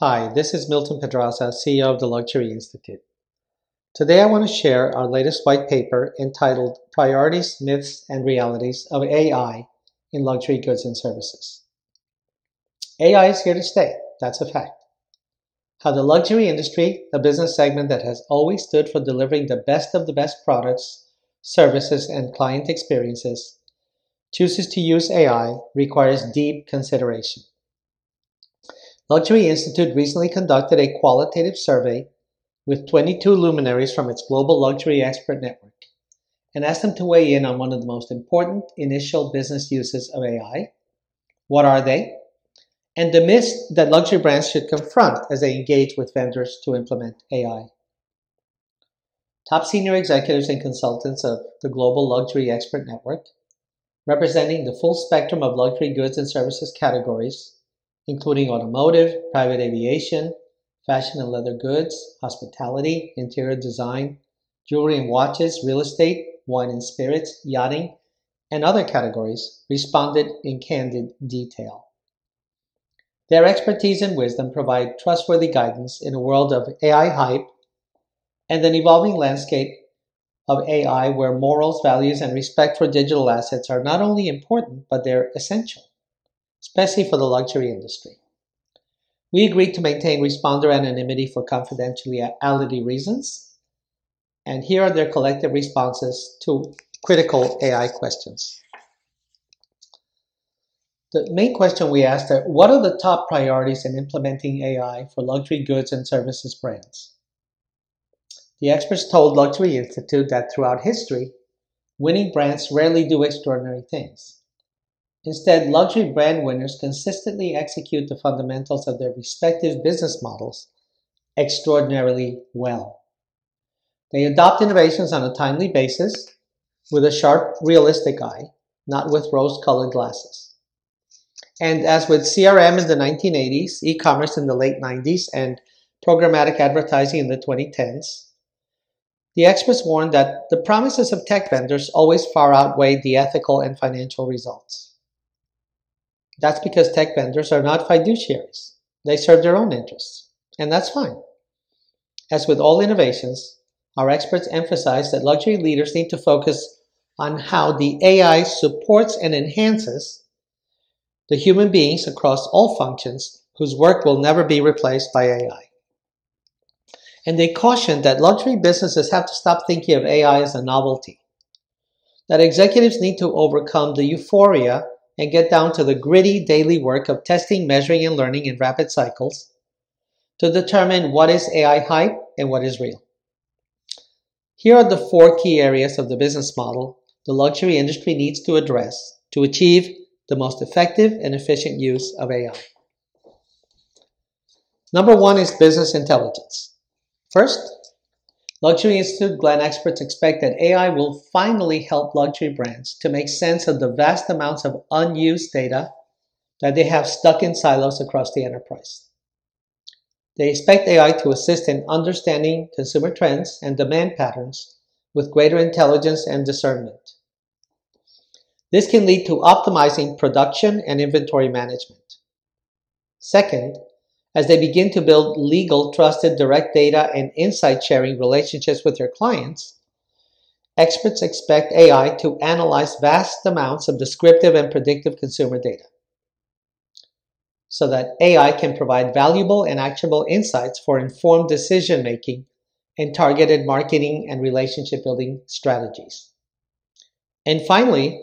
Hi, this is Milton Pedraza, CEO of the Luxury Institute. Today I want to share our latest white paper entitled Priorities, Myths, and Realities of AI in Luxury Goods and Services. AI is here to stay, that's a fact. How the luxury industry, a business segment that has always stood for delivering the best of the best products, services, and client experiences, chooses to use AI requires deep consideration. Luxury Institute recently conducted a qualitative survey with 22 luminaries from its global luxury expert network and asked them to weigh in on one of the most important initial business uses of AI. What are they? and the myths that luxury brands should confront as they engage with vendors to implement AI. Top senior executives and consultants of the Global Luxury Expert Network, representing the full spectrum of luxury goods and services categories, including automotive, private aviation, fashion and leather goods, hospitality, interior design, jewelry and watches, real estate, wine and spirits, yachting, and other categories, responded in candid detail. Their expertise and wisdom provide trustworthy guidance in a world of AI hype and an evolving landscape of AI where morals, values, and respect for digital assets are not only important, but they're essential, especially for the luxury industry. We agreed to maintain responder anonymity for confidentiality reasons, and here are their collective responses to critical AI questions. The main question we asked are what are the top priorities in implementing AI for luxury goods and services brands? The experts told Luxury Institute that throughout history, winning brands rarely do extraordinary things. Instead, luxury brand winners consistently execute the fundamentals of their respective business models extraordinarily well. They adopt innovations on a timely basis with a sharp, realistic eye, not with rose colored glasses. And as with CRM in the 1980s, e commerce in the late 90s, and programmatic advertising in the 2010s, the experts warned that the promises of tech vendors always far outweigh the ethical and financial results. That's because tech vendors are not fiduciaries. They serve their own interests, and that's fine. As with all innovations, our experts emphasize that luxury leaders need to focus on how the AI supports and enhances the human beings across all functions whose work will never be replaced by AI. And they caution that luxury businesses have to stop thinking of AI as a novelty, that executives need to overcome the euphoria and get down to the gritty daily work of testing, measuring, and learning in rapid cycles to determine what is AI hype and what is real. Here are the four key areas of the business model the luxury industry needs to address to achieve the most effective and efficient use of AI. Number one is business intelligence. First, Luxury Institute Glen experts expect that AI will finally help luxury brands to make sense of the vast amounts of unused data that they have stuck in silos across the enterprise. They expect AI to assist in understanding consumer trends and demand patterns with greater intelligence and discernment. This can lead to optimizing production and inventory management. Second, as they begin to build legal, trusted, direct data and insight sharing relationships with their clients, experts expect AI to analyze vast amounts of descriptive and predictive consumer data so that AI can provide valuable and actionable insights for informed decision making and targeted marketing and relationship building strategies. And finally,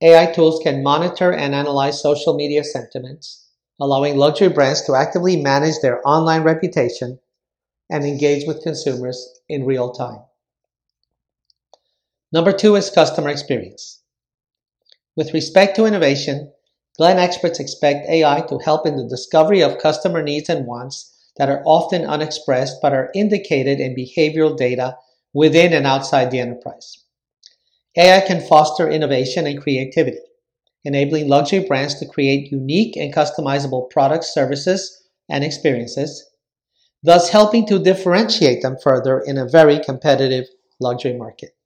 AI tools can monitor and analyze social media sentiments, allowing luxury brands to actively manage their online reputation and engage with consumers in real time. Number two is customer experience. With respect to innovation, Glen experts expect AI to help in the discovery of customer needs and wants that are often unexpressed but are indicated in behavioral data within and outside the enterprise. AI can foster innovation and creativity, enabling luxury brands to create unique and customizable products, services, and experiences, thus helping to differentiate them further in a very competitive luxury market.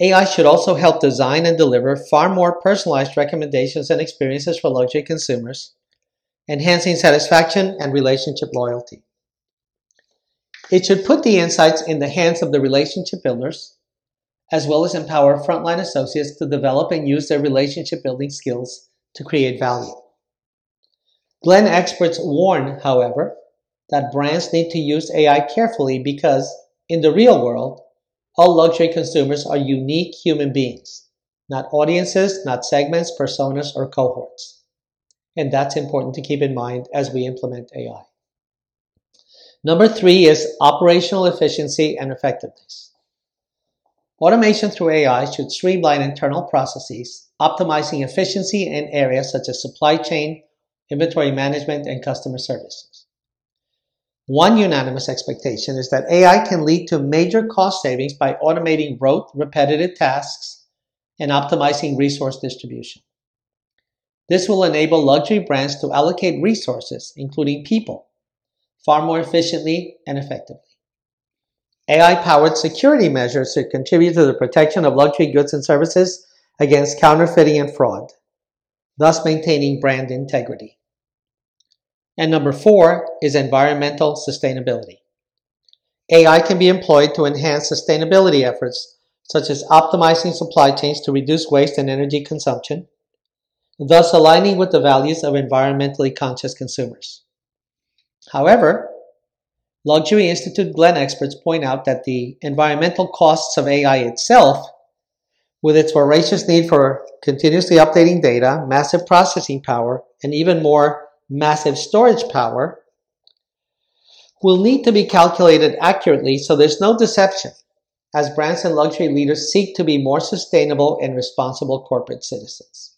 AI should also help design and deliver far more personalized recommendations and experiences for luxury consumers, enhancing satisfaction and relationship loyalty. It should put the insights in the hands of the relationship builders, as well as empower frontline associates to develop and use their relationship building skills to create value. Glen experts warn, however, that brands need to use AI carefully because, in the real world, all luxury consumers are unique human beings, not audiences, not segments, personas, or cohorts. And that's important to keep in mind as we implement AI. Number three is operational efficiency and effectiveness. Automation through AI should streamline internal processes, optimizing efficiency in areas such as supply chain, inventory management, and customer services. One unanimous expectation is that AI can lead to major cost savings by automating rote, repetitive tasks and optimizing resource distribution. This will enable luxury brands to allocate resources, including people, far more efficiently and effectively. AI-powered security measures should contribute to the protection of luxury goods and services against counterfeiting and fraud, thus maintaining brand integrity. And number four is environmental sustainability. AI can be employed to enhance sustainability efforts, such as optimizing supply chains to reduce waste and energy consumption, thus aligning with the values of environmentally conscious consumers. However, Luxury Institute Glen experts point out that the environmental costs of AI itself, with its voracious need for continuously updating data, massive processing power, and even more massive storage power, will need to be calculated accurately so there's no deception as brands and luxury leaders seek to be more sustainable and responsible corporate citizens.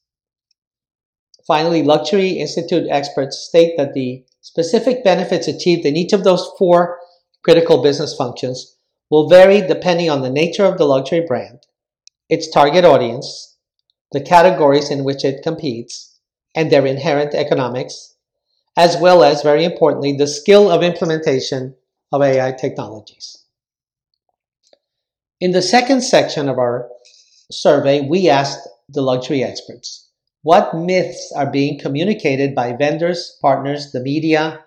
Finally, Luxury Institute experts state that the Specific benefits achieved in each of those four critical business functions will vary depending on the nature of the luxury brand, its target audience, the categories in which it competes, and their inherent economics, as well as, very importantly, the skill of implementation of AI technologies. In the second section of our survey, we asked the luxury experts what myths are being communicated by vendors, partners, the media,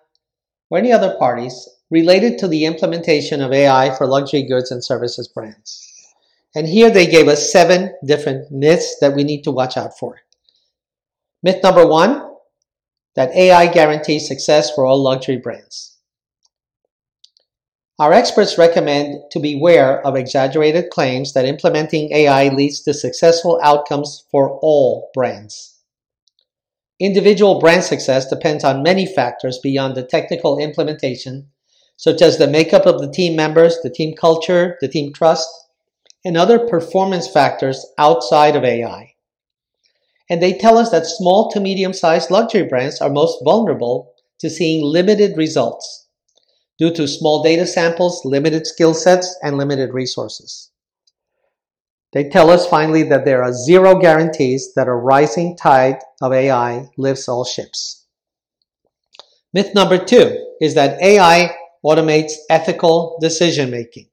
or any other parties related to the implementation of AI for luxury goods and services brands. And here they gave us seven different myths that we need to watch out for. Myth number one, that AI guarantees success for all luxury brands. Our experts recommend to beware of exaggerated claims that implementing AI leads to successful outcomes for all brands. Individual brand success depends on many factors beyond the technical implementation, such as the makeup of the team members, the team culture, the team trust, and other performance factors outside of AI. And they tell us that small to medium sized luxury brands are most vulnerable to seeing limited results due to small data samples, limited skill sets, and limited resources. They tell us finally that there are zero guarantees that a rising tide of AI lifts all ships. Myth number two is that AI automates ethical decision making.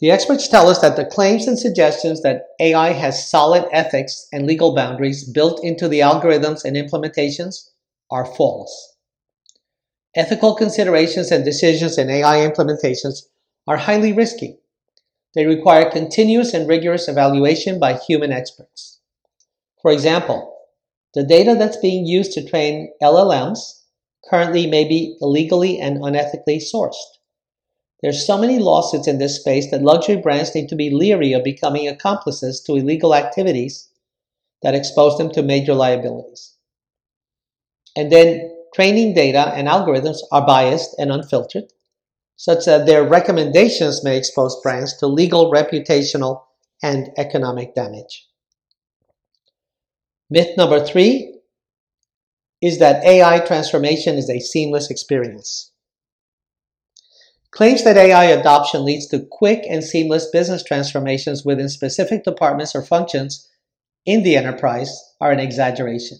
The experts tell us that the claims and suggestions that AI has solid ethics and legal boundaries built into the algorithms and implementations are false. Ethical considerations and decisions in AI implementations are highly risky. They require continuous and rigorous evaluation by human experts. For example, the data that's being used to train LLMs currently may be illegally and unethically sourced. There's so many lawsuits in this space that luxury brands need to be leery of becoming accomplices to illegal activities that expose them to major liabilities. And then training data and algorithms are biased and unfiltered, such that their recommendations may expose brands to legal, reputational, and economic damage. Myth number three is that AI transformation is a seamless experience. Claims that AI adoption leads to quick and seamless business transformations within specific departments or functions in the enterprise are an exaggeration.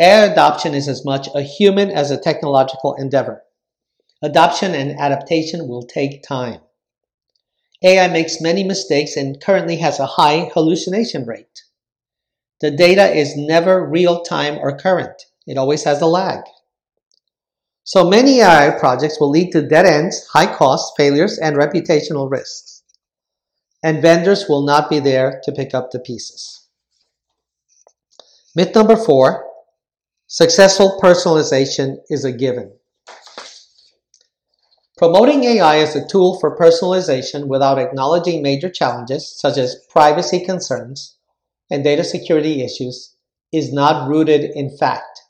AI adoption is as much a human as a technological endeavor. Adoption and adaptation will take time. AI makes many mistakes and currently has a high hallucination rate. the data is never real time or current. It always has a lag. So many AI projects will lead to dead ends, high costs, failures, and reputational risks. And vendors will not be there to pick up the pieces. Myth number four, successful personalization is a given. Promoting AI as a tool for personalization without acknowledging major challenges such as privacy concerns and data security issues is not rooted in fact.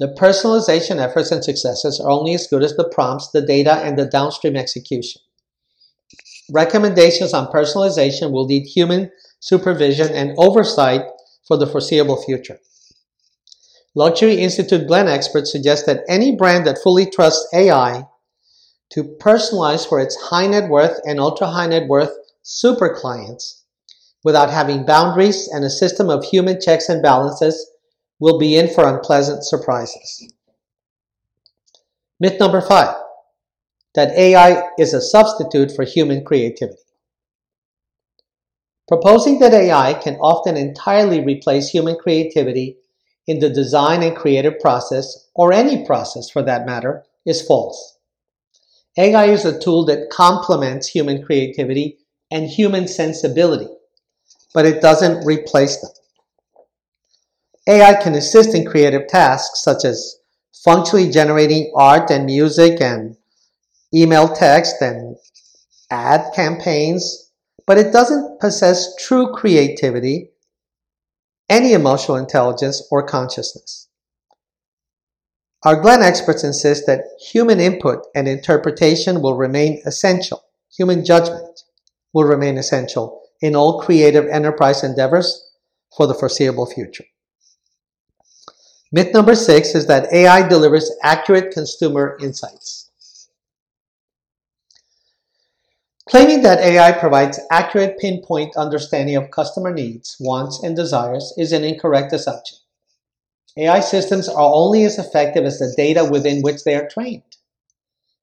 The personalization efforts and successes are only as good as the prompts, the data, and the downstream execution. Recommendations on personalization will need human supervision and oversight for the foreseeable future. Luxury Institute Glen experts suggest that any brand that fully trusts AI to personalize for its high net worth and ultra high net worth super clients without having boundaries and a system of human checks and balances will be in for unpleasant surprises. Myth number five that AI is a substitute for human creativity. Proposing that AI can often entirely replace human creativity in the design and creative process, or any process for that matter, is false. AI is a tool that complements human creativity and human sensibility, but it doesn't replace them. AI can assist in creative tasks such as functionally generating art and music and email text and ad campaigns, but it doesn't possess true creativity, any emotional intelligence, or consciousness. Our Glen experts insist that human input and interpretation will remain essential. Human judgment will remain essential in all creative enterprise endeavors for the foreseeable future. Myth number six is that AI delivers accurate consumer insights. Claiming that AI provides accurate pinpoint understanding of customer needs, wants, and desires is an incorrect assumption. AI systems are only as effective as the data within which they are trained.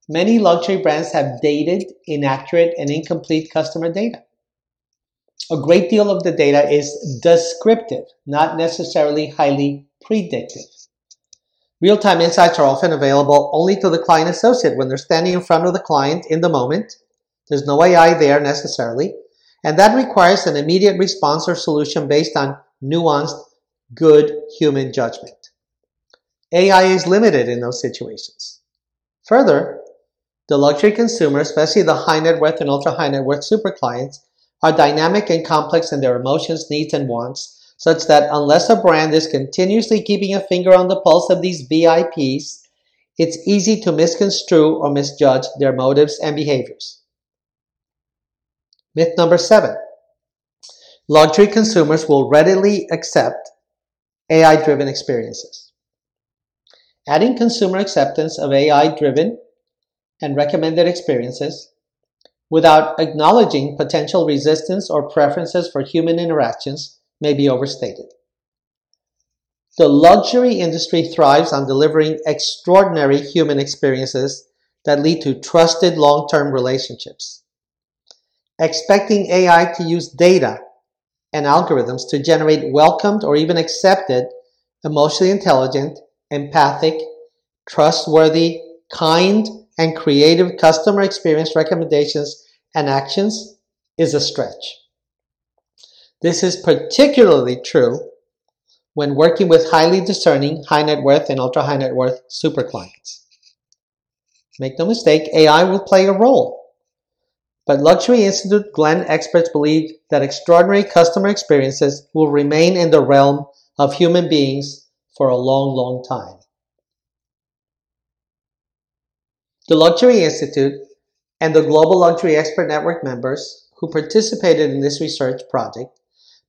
Many luxury brands have dated, inaccurate, and incomplete customer data. A great deal of the data is descriptive, not necessarily highly predictive. Real time insights are often available only to the client associate when they're standing in front of the client in the moment. There's no AI there necessarily, and that requires an immediate response or solution based on nuanced good human judgment. AI is limited in those situations. Further, the luxury consumer, especially the high net worth and ultra high net worth super clients, are dynamic and complex in their emotions, needs, and wants, such that unless a brand is continuously keeping a finger on the pulse of these VIPs, it's easy to misconstrue or misjudge their motives and behaviors. Myth number seven luxury consumers will readily accept AI driven experiences. Adding consumer acceptance of AI driven and recommended experiences without acknowledging potential resistance or preferences for human interactions may be overstated. The luxury industry thrives on delivering extraordinary human experiences that lead to trusted long term relationships. Expecting AI to use data and algorithms to generate welcomed or even accepted, emotionally intelligent, empathic, trustworthy, kind, and creative customer experience recommendations and actions is a stretch. This is particularly true when working with highly discerning high net worth and ultra high net worth super clients. Make no mistake, AI will play a role but Luxury Institute Glen experts believe that extraordinary customer experiences will remain in the realm of human beings for a long, long time. The Luxury Institute and the Global Luxury Expert Network members who participated in this research project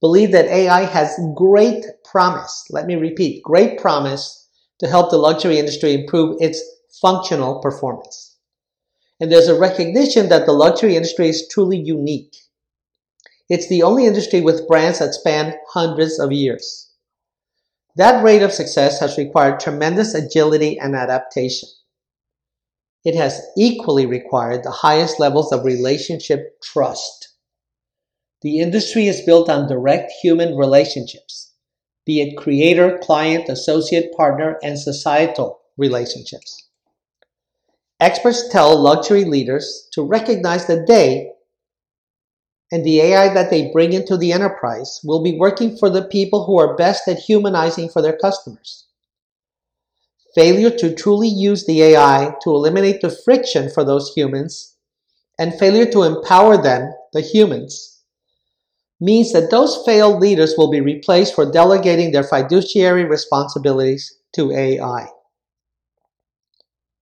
believe that AI has great promise. Let me repeat, great promise to help the luxury industry improve its functional performance and there's a recognition that the luxury industry is truly unique. It's the only industry with brands that span hundreds of years. That rate of success has required tremendous agility and adaptation. It has equally required the highest levels of relationship trust. The industry is built on direct human relationships, be it creator, client, associate, partner, and societal relationships. Experts tell luxury leaders to recognize that they and the AI that they bring into the enterprise will be working for the people who are best at humanizing for their customers. Failure to truly use the AI to eliminate the friction for those humans and failure to empower them, the humans, means that those failed leaders will be replaced for delegating their fiduciary responsibilities to AI.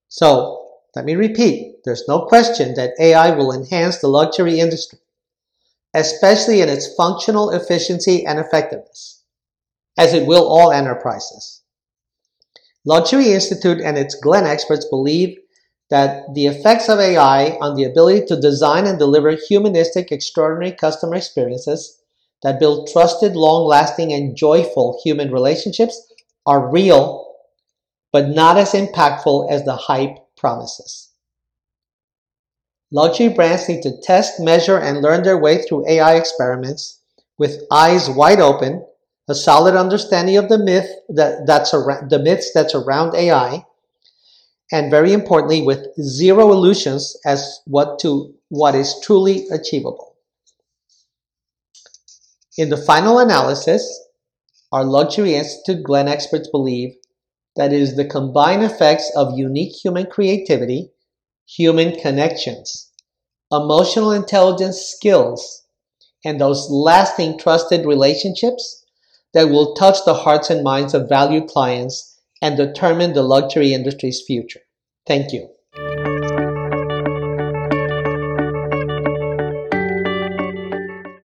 So, let me repeat, there's no question that AI will enhance the luxury industry especially in its functional efficiency and effectiveness, as it will all enterprises. Luxury Institute and its Glen experts believe that the effects of AI on the ability to design and deliver humanistic, extraordinary customer experiences that build trusted, long lasting, and joyful human relationships are real, but not as impactful as the hype promises. Luxury brands need to test, measure, and learn their way through AI experiments with eyes wide open, a solid understanding of the myth that, that's around, the myths that's around AI, and very importantly, with zero illusions as what to what is truly achievable. In the final analysis, our Luxury Institute Glen experts believe that is the combined effects of unique human creativity human connections, emotional intelligence skills, and those lasting trusted relationships that will touch the hearts and minds of valued clients and determine the luxury industry's future. Thank you.